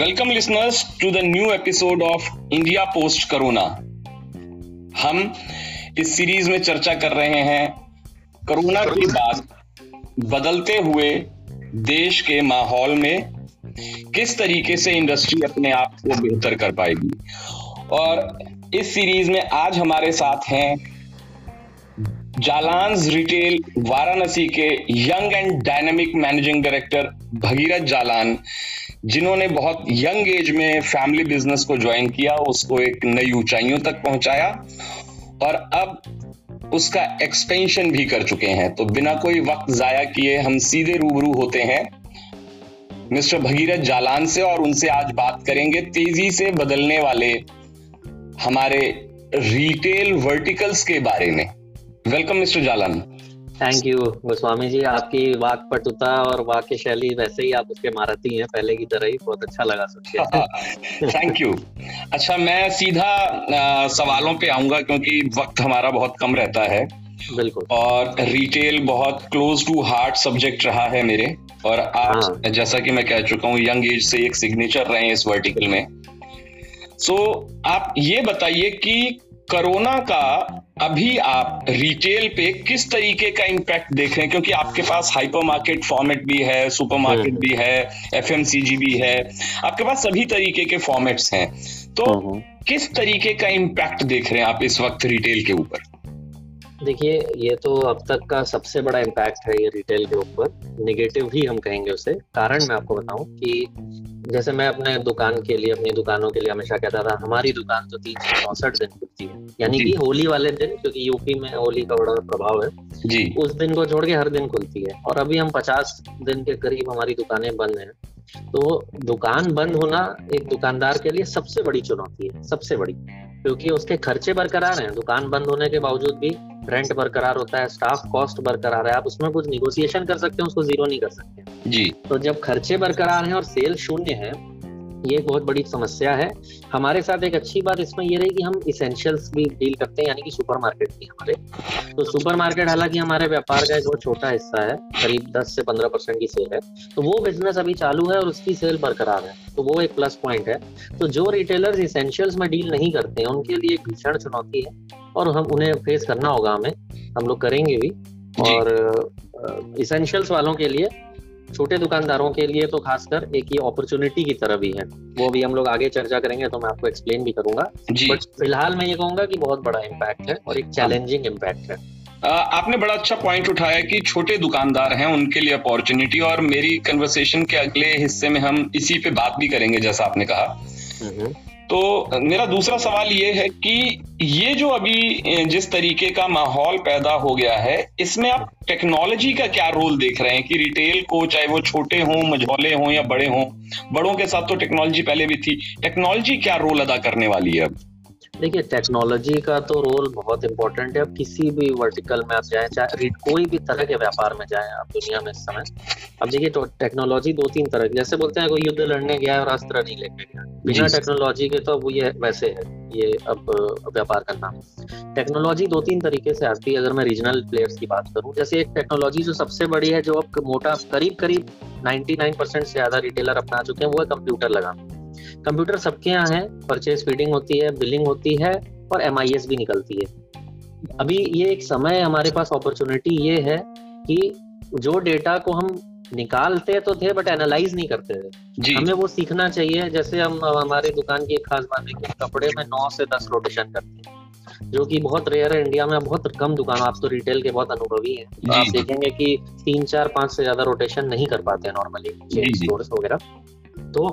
Welcome listeners to the new episode of India post corona हम इस series में चर्चा कर रहे हैं कोरोना के बाद बदलते हुए देश के माहौल में किस तरीके से इंडस्ट्री अपने आप को बेहतर कर पाएगी। और इस सीरीज़ में आज हमारे साथ हैं जालान रिटेल वाराणसी के young and dynamic managing director Bhagirath Jalan. जिन्होंने बहुत यंग एज में फैमिली बिज़नेस को ज्वाइन किया, उसको एक नई ऊंचाइयों तक पहुँचाया और अब उसका एक्सपेंशन भी कर चुके हैं। तो बिना कोई वक्त जाया किए हम सीधे रूबरू होते हैं मिस्टर भगीरथ जालान से और उनसे आज बात करेंगे। तेज़ी से बदलने वाले हमारे रिटेल वर्टिकल्स के बारे में। Welcome mister Jalan. Thank you Goswami ji आपकी वाक पटुता और वाक्य शैली वैसे ही आप उसके मारती हैं पहले की तरह ही बहुत अच्छा लगा सुन थैंक यू अच्छा मैं सीधा आ, सवालों पे आऊँगा क्योंकि वक्त हमारा बहुत कम रहता है। बिल्कुल। और रिटेल बहुत क्लोज टू हार्ट सब्जेक्ट रहा है मेरे। और आप हाँ. जैसा कि मैं कह चुका हूँ यंग एज से एक सिग्नेचर रहे हैं इस वर्टिकल में। सो so, आप ये बताइए कि कोरोना का अभी आप रिटेल पे किस तरीके का इम्पैक्ट देख रहे हैं? क्योंकि आपके पास हाइपर मार्केट फॉर्मेट भी है सुपर मार्केट भी है एफएमसीजी भी है। आपके पास सभी तरीके के फॉर्मेट्स हैं। तो हम्म, हम्म। किस तरीके का इम्पैक्ट देख रहे हैं आप इस वक्त रिटेल के ऊपर? देखिए ये तो अब तक का सबसे बड़ा इम्पैक्ट है ये रिटेल के ऊपर। निगेटिव ही हम कहेंगे उसे। कारण मैं आपको बताऊँ कि जैसे मैं अपने दुकान के लिए अपनी दुकानों के लिए हमेशा कहता था हमारी दुकान तो तीन सौ चौसठ दिन खुलती है। यानी कि होली वाले दिन क्योंकि यूपी में होली का बड़ा प्रभाव है जी। उस दिन को छोड़ के हर दिन खुलती है। और अभी हम पचास दिन के करीब हमारी दुकानें बंद हैं तो दुकान बंद होना एक दुकानदार के लिए सबसे बड़ी चुनौती है सबसे बड़ी। क्योंकि उसके खर्चे बरकरार हैं दुकान बंद होने के बावजूद भी रेंट बरकरार होता है स्टाफ कॉस्ट बरकरार है आप उसमें कुछ निगोसिएशन कर सकते हैं उसको ज़ीरो नहीं कर सकते जी। तो जब खर्चे बरकरार हैं और सेल शून्य है ये एक बहुत बड़ी समस्या है। हमारे साथ एक अच्छी बात इसमें ये रही कि हम इसेंशियल्स भी डील करते हैं यानी कि सुपर मार्केट भी हमारे। तो सुपर मार्केट हालाँकि हमारे व्यापार का एक बहुत छोटा हिस्सा है करीब 10 से 15 परसेंट की सेल है। तो वो बिज़नेस अभी चालू है और उसकी सेल बरकरार है। तो वो एक प्लस पॉइंट है। तो जो रिटेलर्स इसेंशियल्स में डील नहीं करते हैं उनके लिए एक भीषण चुनौती है और हम उन्हें फेस करना होगा हमें। हम लोग करेंगे भी। और इसेंशियल्स वालों के लिए छोटे दुकानदारों के लिए तो खासकर एक ये अपॉर्चुनिटी की तरह भी है। वो भी हम लोग आगे चर्चा करेंगे तो मैं आपको एक्सप्लेन भी करूँगा। बट फ़िलहाल मैं ये कहूँगा कि बहुत बड़ा इम्पैक्ट है और एक चैलेंजिंग इम्पैक्ट है। आपने बड़ा अच्छा पॉइंट उठाया कि छोटे दुकानदार हैं उनके लिए अपॉर्चुनिटी और मेरी कन्वर्सेशन के अगले हिस्से में हम इसी पे बात भी करेंगे जैसा आपने कहा। हम्म। तो मेरा दूसरा सवाल ये है कि ये जो अभी जिस तरीके का माहौल पैदा हो गया है, इसमें आप टेक्नोलॉजी का क्या रोल देख रहे हैं कि रिटेल को, चाहे वो छोटे हों, मझौले हों या बड़े हों, बड़ों के साथ तो टेक्नोलॉजी पहले भी थी टेक्नोलॉजी क्या रोल अदा करने वाली है अब? देखिए टेक्नोलॉजी का तो रोल बहुत इंपॉर्टेंट है। अब किसी भी वर्टिकल में आप जाए चाहे कोई भी तरह के व्यापार में जाए आप दुनिया में इस समय। अब देखिए तो टेक्नोलॉजी दो तीन तरह की जैसे बोलते हैं कोई युद्ध लड़ने गया है और अस्त्र नहीं लेके गया। बिना टेक्नोलॉजी के तो अब ये वैसे है ये अब व्यापार करना। टेक्नोलॉजी दो तीन तरीके से आती है। अगर मैं रीजनल प्लेयर्स की बात करूँ जैसे एक टेक्नोलॉजी जो सबसे बड़ी है जो अब मोटा करीब करीब 99 परसेंट से ज़्यादा रिटेलर अपना चुके हैं वो है कंप्यूटर लगाना। कंप्यूटर सबके यहाँ है परचेज फीडिंग होती है बिलिंग होती है और एमआईएस भी निकलती है। अभी ये एक समय हमारे पास अपॉर्चुनिटी ये है कि जो डेटा को हम निकालते तो थे बट एनालाइज नहीं करते थे। हमें वो सीखना चाहिए जैसे हम हमारी दुकान की एक खास बात है कि कपड़े में नौ से दस रोटेशन करते हैं जो कि बहुत रेयर है इंडिया में बहुत कम दुकान आप तो रिटेल के बहुत अनुभवी हैं। तो आप देखेंगे कि तीन चार पाँच से ज़्यादा रोटेशन नहीं कर पाते हैं नॉर्मली स्टोर्स वगैरह। तो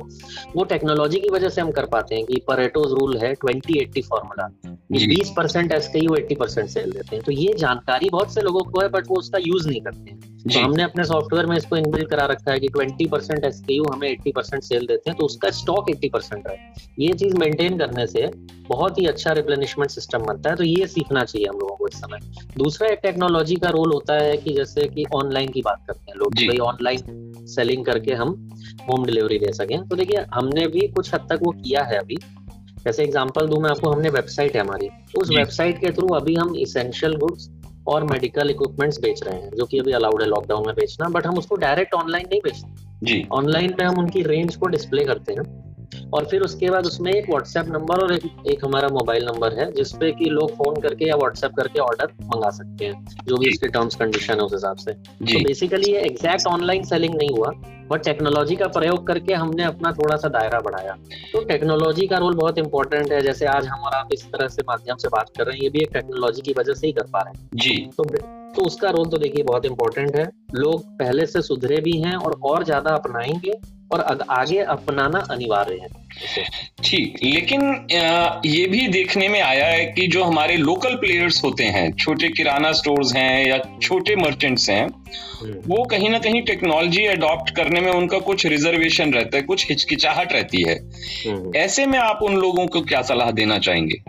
वो टेक्नोलॉजी की वजह से हम कर पाते हैं कि परेटोज रूल है ट्वेंटी एट्टी फॉर्मूला बीस परसेंट एस के एट्टी परसेंट सेल देते हैं। तो ये जानकारी बहुत से लोगों को है बट वो उसका यूज़ नहीं करते हैं। तो हमने अपने सॉफ्टवेयर में इसको इनबिल्ड करा रखा है कि 20 परसेंट एस हमें 80 परसेंट सेल देते हैं तो उसका स्टॉक 80 परसेंट है। ये चीज़ मेंटेन करने से बहुत ही अच्छा रिप्लेनिशमेंट सिस्टम बनता है तो ये सीखना चाहिए हम लोगों को इस समय। दूसरा एक टेक्नोलॉजी का रोल होता है कि जैसे कि ऑनलाइन की बात करते हैं लोग भाई ऑनलाइन सेलिंग करके हम होम डिलीवरी दे सकें। तो देखिए हमने भी कुछ हद तक वो किया है अभी। जैसे एग्जांपल दूँ मैं आपको हमने वेबसाइट है हमारी। उस वेबसाइट के थ्रू अभी हम इसेंशियल गुड्स और मेडिकल इक्विपमेंट्स बेच रहे हैं जो कि अभी अलाउड है लॉकडाउन में बेचना बट हम उसको डायरेक्ट ऑनलाइन नहीं बेचते। जी। ऑनलाइन पे हम उनकी रेंज को डिस्प्ले करते हैं। और फिर उसके बाद उसमें एक व्हाट्सएप नंबर और एक, एक हमारा मोबाइल नंबर है जिसपे कि लोग फ़ोन करके या व्हाट्सएप करके ऑर्डर मंगा सकते हैं जो भी उसके टर्म्स कंडीशन है उस हिसाब से। तो बेसिकली ये एग्जैक्ट ऑनलाइन सेलिंग नहीं हुआ बट टेक्नोलॉजी का प्रयोग करके हमने अपना थोड़ा सा दायरा बढ़ाया। तो टेक्नोलॉजी का रोल बहुत इंपॉर्टेंट है जैसे आज हम और आप इस तरह से माध्यम से बात कर रहे हैं ये भी एक टेक्नोलॉजी की वजह से ही कर पा रहे हैं। जी। तो तो उसका रोल तो देखिए बहुत इंपॉर्टेंट है लोग पहले से सुधरे भी हैं और और ज़्यादा अपनाएँगे और आगे अपनाना अनिवार्य है ठीक लेकिन ये भी देखने में आया है कि जो हमारे लोकल प्लेयर्स होते हैं छोटे किराना स्टोर्स हैं या छोटे मर्चेंट्स हैं हम्म। वो कहीं ना कहीं टेक्नोलॉजी अडॉप्ट करने में उनका कुछ रिजर्वेशन रहता है कुछ हिचकिचाहट रहती है हम्म। ऐसे में आप उन लोगों को क्या सलाह देना चाहेंगे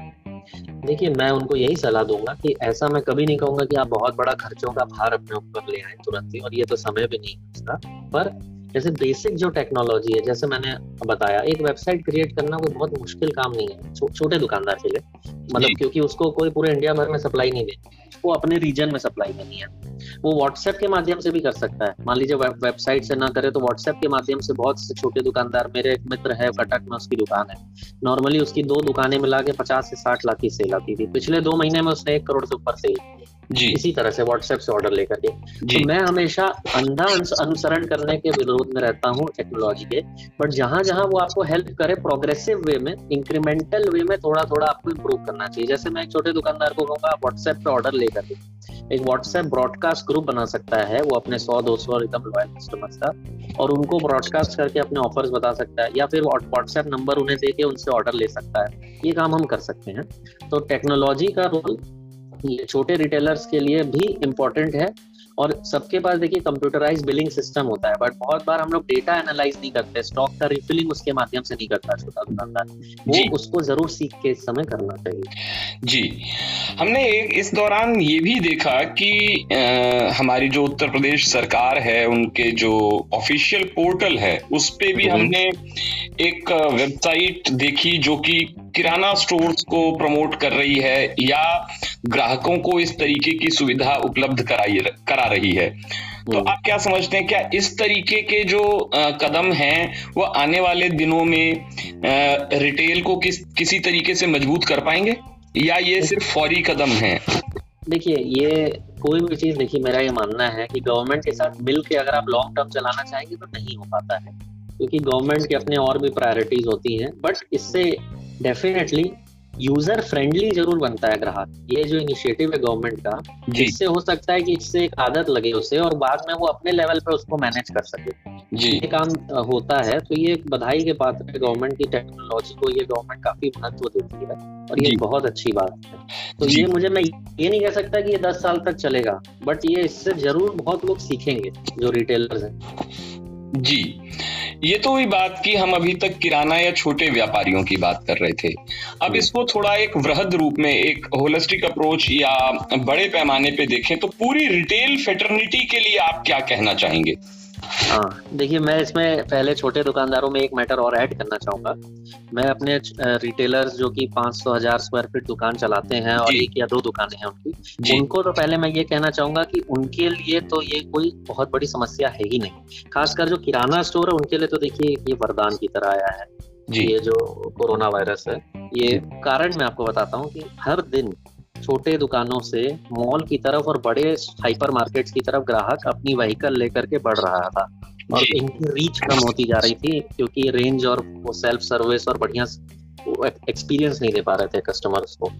देखिए मैं उनको यही सलाह दूँगा कि ऐसा मैं कभी नहीं कहूँगा कि आप बहुत बड़ा खर्चों का भार अपने ऊपर ले आए तुरंत ही और ये तो समय भी नहीं है उसका पर जैसे बेसिक जो टेक्नोलॉजी है जैसे मैंने बताया एक वेबसाइट क्रिएट करना कोई बहुत मुश्किल काम नहीं है छो, छोटे दुकानदार के लिए। मतलब क्योंकि उसको कोई पूरे इंडिया भर में सप्लाई नहीं देती। वो अपने रीजन में सप्लाई करनी है। वो व्हाट्सएप के माध्यम से भी कर सकता है। मान लीजिए वेबसाइट से ना करे तो व्हाट्सएप के माध्यम से बहुत से छोटे दुकानदार मेरे एक मित्र है कटक में उसकी दुकान है। नॉर्मली उसकी दो दुकानें मिला के पचास से साठ लाख की सेल आती थी। पिछले दो महीने में उसने एक करोड़ से ऊपर सेल जी। इसी तरह से व्हाट्सएप से ऑर्डर लेकर के। तो मैं हमेशा अंधा अनुसरण करने के विरोध में रहता हूँ टेक्नोलॉजी के। बट जहाँ जहाँ वो आपको हेल्प करे प्रोग्रेसिव वे में इंक्रीमेंटल वे में थोड़ा थोड़ा आपको इम्प्रूव करना चाहिए। जैसे मैं एक छोटे दुकानदार को कहूँगा व्हाट्सएप पे ऑर्डर लेकर के एक व्हाट्सएप ब्रॉडकास्ट ग्रुप बना सकता है। वो अपने सौ दो सौ एकदम लॉयल कस्टमर्स का। और उनको ब्रॉडकास्ट करके अपने ऑफर्स बता सकता है। या फिर व्हाट्सएप नंबर उन्हें देके उनसे ऑर्डर ले सकता है। ये काम हम कर सकते हैं। तो टेक्नोलॉजी का रोल ये छोटे रिटेलर्स के लिए भी इम्पोर्टेंट है। और सबके पास देखिए कंप्यूटराइज बिलिंग सिस्टम होता है बट बहुत बार हम लोग डेटा एनालाइज नहीं करते स्टॉक का रिफिलिंग उसके माध्यम से नहीं करता छोटा दुकानदार वो उसको ज़रूर सीख के इस समय करना चाहिए। जी। हमने एक इस दौरान ये भी देखा कि आ, हमारी जो उत्तर प्रदेश सरकार है उनके जो ऑफिशियल पोर्टल है उस पर भी हम्म। हमने एक वेबसाइट देखी जो कि किराना स्टोर्स को प्रमोट कर रही है या ग्राहकों को इस तरीके की सुविधा उपलब्ध कराई करा रही है? तो हम्म। आप क्या समझते हैं क्या इस तरीके के जो कदम हैं वो आने वाले दिनों में रिटेल को किस किसी तरीके से मज़बूत कर पाएँगे? या ये सिर्फ़ फौरी कदम है? देखिए ये कोई भी चीज़ देखिए मेरा ये मानना है कि गवर्नमेंट के साथ मिल के अगर आप लॉन्ग टर्म चलाना चाहेंगे तो नहीं हो पाता है। क्योंकि गवर्नमेंट के अपने और भी प्रायोरिटीज होती हैं बट इससे डेफिनेटली यूज़र फ्रेंडली ज़रूर बनता है ग्राहक। ये जो इनिशिएटिव है गवर्नमेंट का जिससे हो सकता है कि इससे एक आदत लगे उसे और बाद में वो अपने लेवल पे उसको मैनेज कर सके। जी। ये काम होता है तो ये बधाई के पात्र है गवर्नमेंट की टेक्नोलॉजी को ये गवर्नमेंट काफ़ी महत्व देती है और ये बहुत अच्छी बात है। तो ये मुझे मैं ये नहीं कह सकता कि ये दस साल तक चलेगा बट ये इससे ज़रूर बहुत लोग सीखेंगे जो रिटेलर्स हैं। जी। ये तो हुई बात की हम अभी तक किराना या छोटे व्यापारियों की बात कर रहे थे। अब इसको थोड़ा एक वृहद रूप में एक होलिस्टिक अप्रोच या बड़े पैमाने पे देखें तो पूरी रिटेल फेटर्निटी के लिए आप क्या कहना चाहेंगे? हाँ। देखिए मैं इसमें पहले छोटे दुकानदारों में एक मैटर और ऐड करना चाहूँगा। मैं अपने रिटेलर्स जो कि पाँच सौ हज़ार स्क्वायर फीट दुकान चलाते हैं और एक या दो दुकानें हैं उनकी उनको तो पहले मैं ये कहना चाहूँगा कि उनके लिए तो ये कोई बहुत बड़ी समस्या है ही नहीं। खासकर जो किराना स्टोर है उनके लिए तो देखिए ये वरदान की तरह आया है। जी। ये जो कोरोना वायरस है ये कारण मैं आपको बताता हूँ कि हर दिन छोटे दुकानों से मॉल की तरफ़ और बड़े हाइपर मार्केट की तरफ़ ग्राहक अपनी व्हीकल लेकर के बढ़ रहा था। और इनकी रीच कम होती जा रही थी क्योंकि रेंज और वो सेल्फ सर्विस और बढ़िया एक्सपीरियंस नहीं दे पा रहे थे कस्टमर्स को।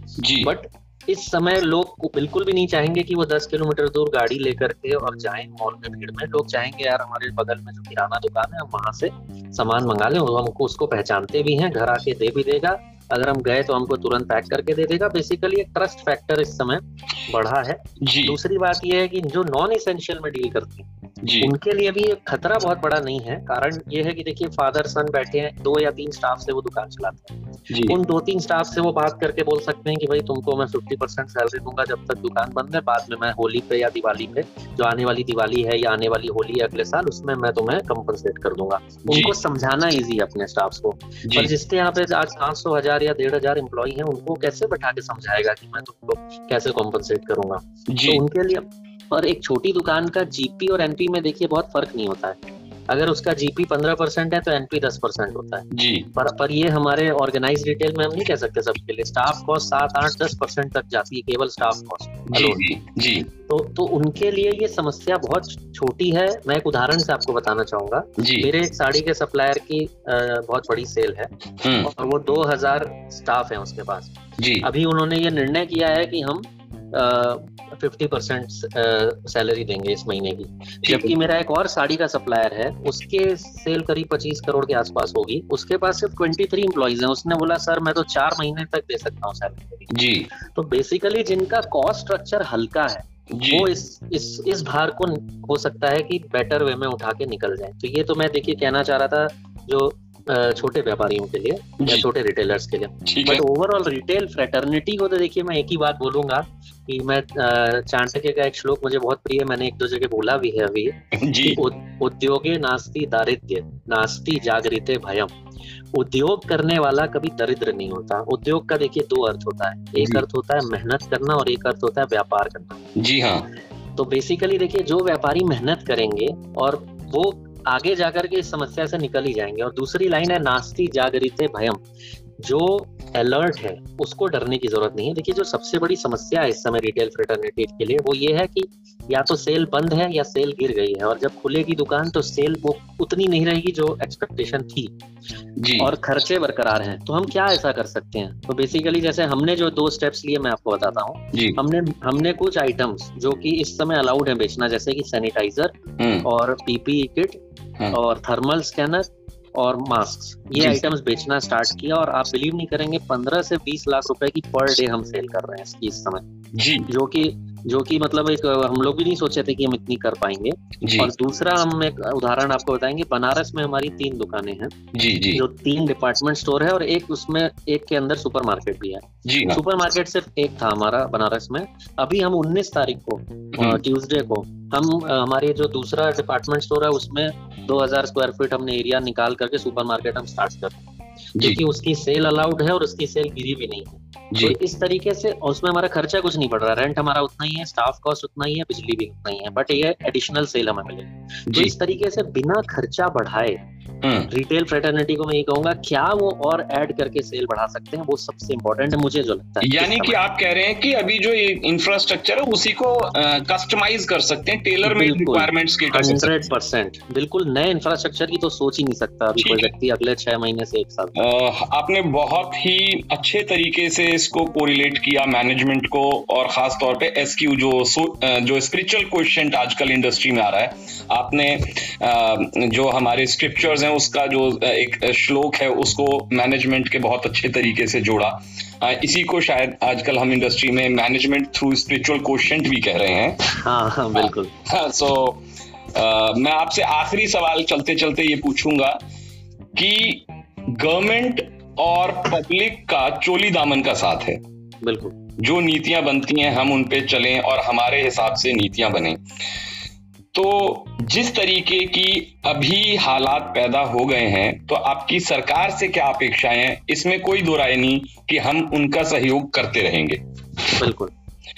बट इस समय लोग बिल्कुल भी नहीं चाहेंगे कि वो दस किलोमीटर दूर गाड़ी लेकर के और जाए मॉल में भीड़ में। लोग चाहेंगे यार हमारे बगल में जो किराना दुकान है हम वहाँ से सामान मंगा लें हमको उसको पहचानते भी हैं घर आके दे भी देगा। अगर हम गए तो हमको तुरंत पैक करके दे देगा। बेसिकली एक ट्रस्ट फैक्टर इस समय बढ़ा है। जी। दूसरी बात यह है कि जो नॉन इसेंशियल में डील करते हैं उनके लिए भी खतरा बहुत बड़ा नहीं है। कारण ये है कि देखिए फादर सन बैठे हैं दो या तीन स्टाफ से वो दुकान चलाते हैं। उन दो तीन स्टाफ से वो बात करके बोल सकते हैं कि भाई तुमको मैं फिफ्टी परसेंट सैलरी दूँगा जब तक दुकान बंद है। बाद में मैं होली पे या दिवाली पे जो आने वाली दिवाली है या आने वाली होली है अगले साल उसमें मैं तुम्हें कंपनसेट कर दूँगा। उनको समझाना ईजी है अपने स्टाफ को। पर जिसके यहाँ पे आज पाँच सौ हज़ार या डेढ़ हज़ार एम्प्लॉय है उनको कैसे बैठा के समझाएगा कि मैं तुमको कैसे कॉम्पनसेट करूँगा? तो उनके लिए और एक छोटी दुकान का जीपी और एनपी में देखिए बहुत फ़र्क नहीं होता है। अगर उसका जीपी पंद्रह परसेंट है तो एनपी दस परसेंट होता है। जी। पर पर ये हमारे ऑर्गेनाइज रिटेल में हम नहीं कह सकते सबके लिए। स्टाफ कॉस्ट सात आठ दस परसेंट तक जाती है केवल स्टाफ कॉस्ट जी जी जी। तो तो उनके लिए ये समस्या बहुत छोटी है। मैं एक उदाहरण से आपको बताना चाहूँगा। जी। मेरे एक साड़ी के सप्लायर की बहुत बड़ी सेल है। हम्म। और वो 2000 स्टाफ है उसके पास। जी। अभी उन्होंने ये निर्णय किया है कि हम फिफ्टी परसेंट सैलरी देंगे इस महीने की। जबकि मेरा एक और साड़ी का सप्लायर है उसके सेल करीब पच्चीस करोड़ के आसपास होगी। उसके पास सिर्फ़ ट्वेंटी थ्री इम्प्लॉइज हैं। उसने बोला सर मैं तो चार महीने तक दे सकता हूँ सैलरी जी। तो बेसिकली जिनका कॉस्ट स्ट्रक्चर हल्का है वो इस इस इस भार को हो सकता है कि बेटर वे में उठा के निकल जाए। तो ये तो मैं देखिए कहना चाह रहा था जो छोटे व्यापारियों के लिए या। छोटे रिटेलर्स के लिए। बट ओवरऑल रिटेल फ्रेटर्निटी को तो देखिए मैं एक ही बात बोलूँगा कि मैं चाणक्य का एक श्लोक मुझे बहुत प्रिय मैंने एक दो जगह बोला भी है अभी। जी। उद- उद्योगे नास्ति दारिद्र्य नास्ति जागृते भयम। उद्योग करने वाला कभी दरिद्र नहीं होता। उद्योग का देखिए दो अर्थ होता है। एक अर्थ होता है मेहनत करना और एक अर्थ होता है व्यापार करना। जी हाँ। तो बेसिकली देखिए जो व्यापारी मेहनत करेंगे और वो आगे जाकर के इस समस्या से निकल ही जाएँगे। और दूसरी लाइन है नास्ति जागृते भयम। जो अलर्ट है उसको डरने की ज़रूरत नहीं है। देखिए जो सबसे बड़ी समस्या है इस समय रिटेल फ्रेटर्निटी के लिए वो ये है कि या तो सेल बंद है या सेल गिर गई है। और जब खुलेगी दुकान तो सेल वो उतनी नहीं रहेगी जो एक्सपेक्टेशन थी। जी। और खर्चे बरकरार हैं। तो हम क्या ऐसा कर सकते हैं? तो बेसिकली जैसे हमने जो दो स्टेप्स लिए मैं आपको बताता हूँ। हमने हमने कुछ आइटम्स जो कि इस समय अलाउड है बेचना जैसे कि सैनिटाइजर हम्म। और पीपीई किट। और थर्मल स्कैनर और मास्क ये आइटम्स बेचना स्टार्ट किया और आप बिलीव नहीं करेंगे 15 से 20 लाख रुपए की पर डे हम सेल कर रहे हैं इसकी इस समय। जी। जो कि जो कि मतलब एक हम लोग भी नहीं सोचे थे कि हम इतनी कर पाएँगे। और दूसरा हम एक उदाहरण आपको बताएँगे बनारस में हमारी तीन दुकानें हैं। जी जी। जो तीन डिपार्टमेंट स्टोर है और एक उसमें एक के अंदर सुपरमार्केट भी है। जी हाँ। सुपरमार्केट सिर्फ़ एक था हमारा बनारस में। अभी हम 19 तारीख को हम्म। ट्यूसडे को हम हमारे जो दूसरा डिपार्टमेंट स्टोर है उसमें 2000 स्क्वायर फीट हमने एरिया निकाल करके सुपरमार्केट हम स्टार्ट कर रहे हैं। क्योंकि उसकी सेल अलाउड है और उसकी सेल गिरी भी नहीं है। जी। तो इस तरीके से उसमें हमारा खर्चा कुछ नहीं पड़ रहा। रेंट हमारा उतना ही है स्टाफ कॉस्ट उतना ही है बिजली भी उतना ही है बट ये एडिशनल सेल हमें मिलेगी। तो इस तरीके से बिना खर्चा बढ़ाए रिटेल फ्रेटर्निटी को मैं ये कहूँगा क्या वो और ऐड करके सेल बढ़ा सकते हैं? वो सबसे इंपॉर्टेंट है मुझे जो लगता है। यानी कि आप कह रहे हैं कि अभी जो इंफ्रास्ट्रक्चर है उसी को कस्टमाइज कर सकते हैं टेलर मेड बिल्कुल। रिक्वायरमेंट्स के हंड्रेड परसेंट बिल्कुल नए इंफ्रास्ट्रक्चर की तो सोच ही नहीं सकता अभी कोई व्यक्ति अगले छह महीने से एक साल। आपने बहुत ही अच्छे तरीके से इसको कोरिलेट किया मैनेजमेंट को और खास तौर पे एसक्यू जो जो स्पिरिचुअल क्वेश्चन आजकल इंडस्ट्री में आ रहा है। आपने जो हमारे स्क्रिप्चर्स हैं उसका जो एक श्लोक है उसको मैनेजमेंट के बहुत अच्छे तरीके से जोड़ा। इसी को शायद आजकल हम इंडस्ट्री में मैनेजमेंट थ्रू स्पिरिचुअल क्वेश्चन भी कह रहे हैं। हाँ हाँ बिल्कुल। सो मैं आपसे आखिरी सवाल चलते चलते ये पूछूँगा कि गवर्नमेंट और पब्लिक का चोली दामन का साथ है। बिल्कुल। जो नीतियाँ बनती हैं हम उन पे चलें और हमारे हिसाब से नीतियाँ बने। तो जिस तरीके की अभी हालात पैदा हो गए हैं तो आपकी सरकार से क्या अपेक्षाएँ हैं? इसमें कोई दो राय नहीं कि हम उनका सहयोग करते रहेंगे। बिल्कुल।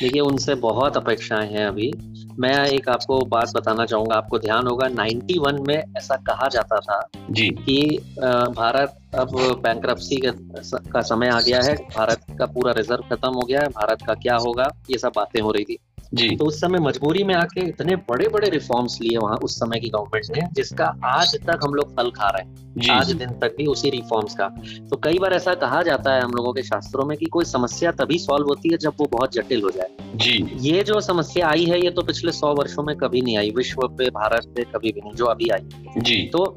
देखिए उनसे बहुत अपेक्षाएँ हैं अभी। मैं एक आपको बात बताना चाहूँगा। आपको ध्यान होगा 91 में ऐसा कहा जाता था जी। कि भारत अब बैंक्रप्सी का समय आ गया है। भारत का पूरा रिज़र्व खत्म हो गया है। भारत का क्या होगा? ये सब बातें हो रही थी। जी। तो उस समय मजबूरी में आके इतने बड़े बड़े रिफॉर्म्स लिए वहाँ उस समय की गवर्नमेंट ने जिसका आज तक हम लोग फल खा रहे हैं। आज दिन तक भी उसी रिफॉर्म्स का। तो कई बार ऐसा कहा जाता है हम लोगों के शास्त्रों में कि कोई समस्या तभी सॉल्व होती है जब वो बहुत जटिल हो जाए। जी। ये जो समस्या आई है ये तो पिछले सौ वर्षों में कभी नहीं आई। विश्व पे भारत पे कभी भी नहीं जो अभी आई जी। तो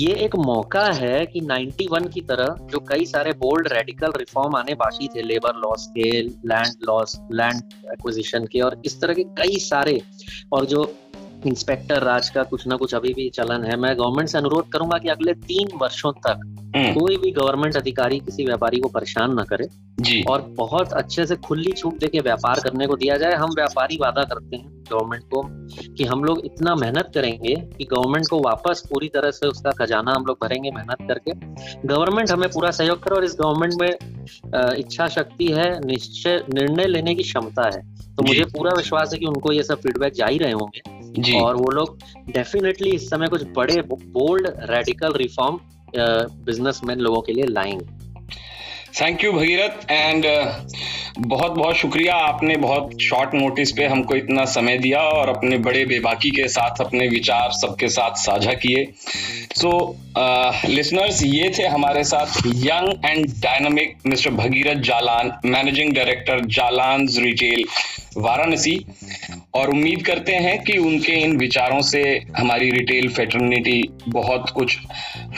ये एक मौका है कि 91 की तरह जो कई सारे बोल्ड रेडिकल रिफॉर्म आने बाकी थे लेबर लॉस के लैंड लॉस लैंड एक्विजिशन के और इस तरह के कई सारे और जो इंस्पेक्टर राज का कुछ ना कुछ अभी भी चलन है मैं गवर्नमेंट से अनुरोध करूँगा कि अगले तीन वर्षों तक हम्म, कोई भी गवर्नमेंट अधिकारी किसी व्यापारी को परेशान ना करे जी। और बहुत अच्छे से खुली छूट देके व्यापार करने को दिया जाए। हम व्यापारी वादा करते हैं। गवर्नमेंट को कि हम लोग इतना मेहनत करेंगे कि गवर्नमेंट को वापस पूरी तरह से उसका खजाना हम लोग भरेंगे मेहनत करके। गवर्नमेंट हमें पूरा सहयोग करे और इस गवर्नमेंट में इच्छा शक्ति है निश्चय निर्णय लेने की क्षमता है। तो मुझे पूरा विश्वास है कि उनको ये सब फीडबैक जा ही रहे होंगे। और वो लोग डेफिनेटली इस समय कुछ बड़े बोल्ड रेडिकल रिफॉर्म बिजनेसमैन लोगों के लिए लाएँगे। थैंक यू भगीरथ एंड बहुत बहुत शुक्रिया आपने बहुत शॉर्ट नोटिस पे हमको इतना समय दिया और अपने बड़े बेबाकी के साथ, अपने विचार सबके साथ साझा किए। सो लिसनर्स ये थे हमारे साथ young and dynamic mister Bhagirath Jalan managing director Jalan retail Varanasi. और उम्मीद करते हैं कि उनके इन विचारों से हमारी रिटेल फेटर्निटी बहुत कुछ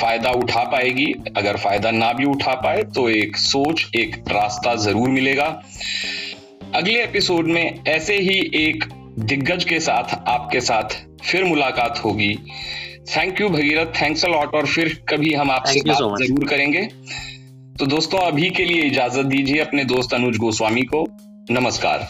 फ़ायदा उठा पाएगी। अगर फ़ायदा ना भी उठा पाए तो एक सोच एक रास्ता ज़रूर मिलेगा। अगले एपिसोड में ऐसे ही एक दिग्गज के साथ आपके साथ फिर मुलाकात होगी। Thank you Bhagirath thanks a lot और फिर कभी हम आपसे बात so ज़रूर करेंगे। तो दोस्तों अभी के लिए इजाज़त दीजिए अपने दोस्त अनुज गोस्वामी को। नमस्कार।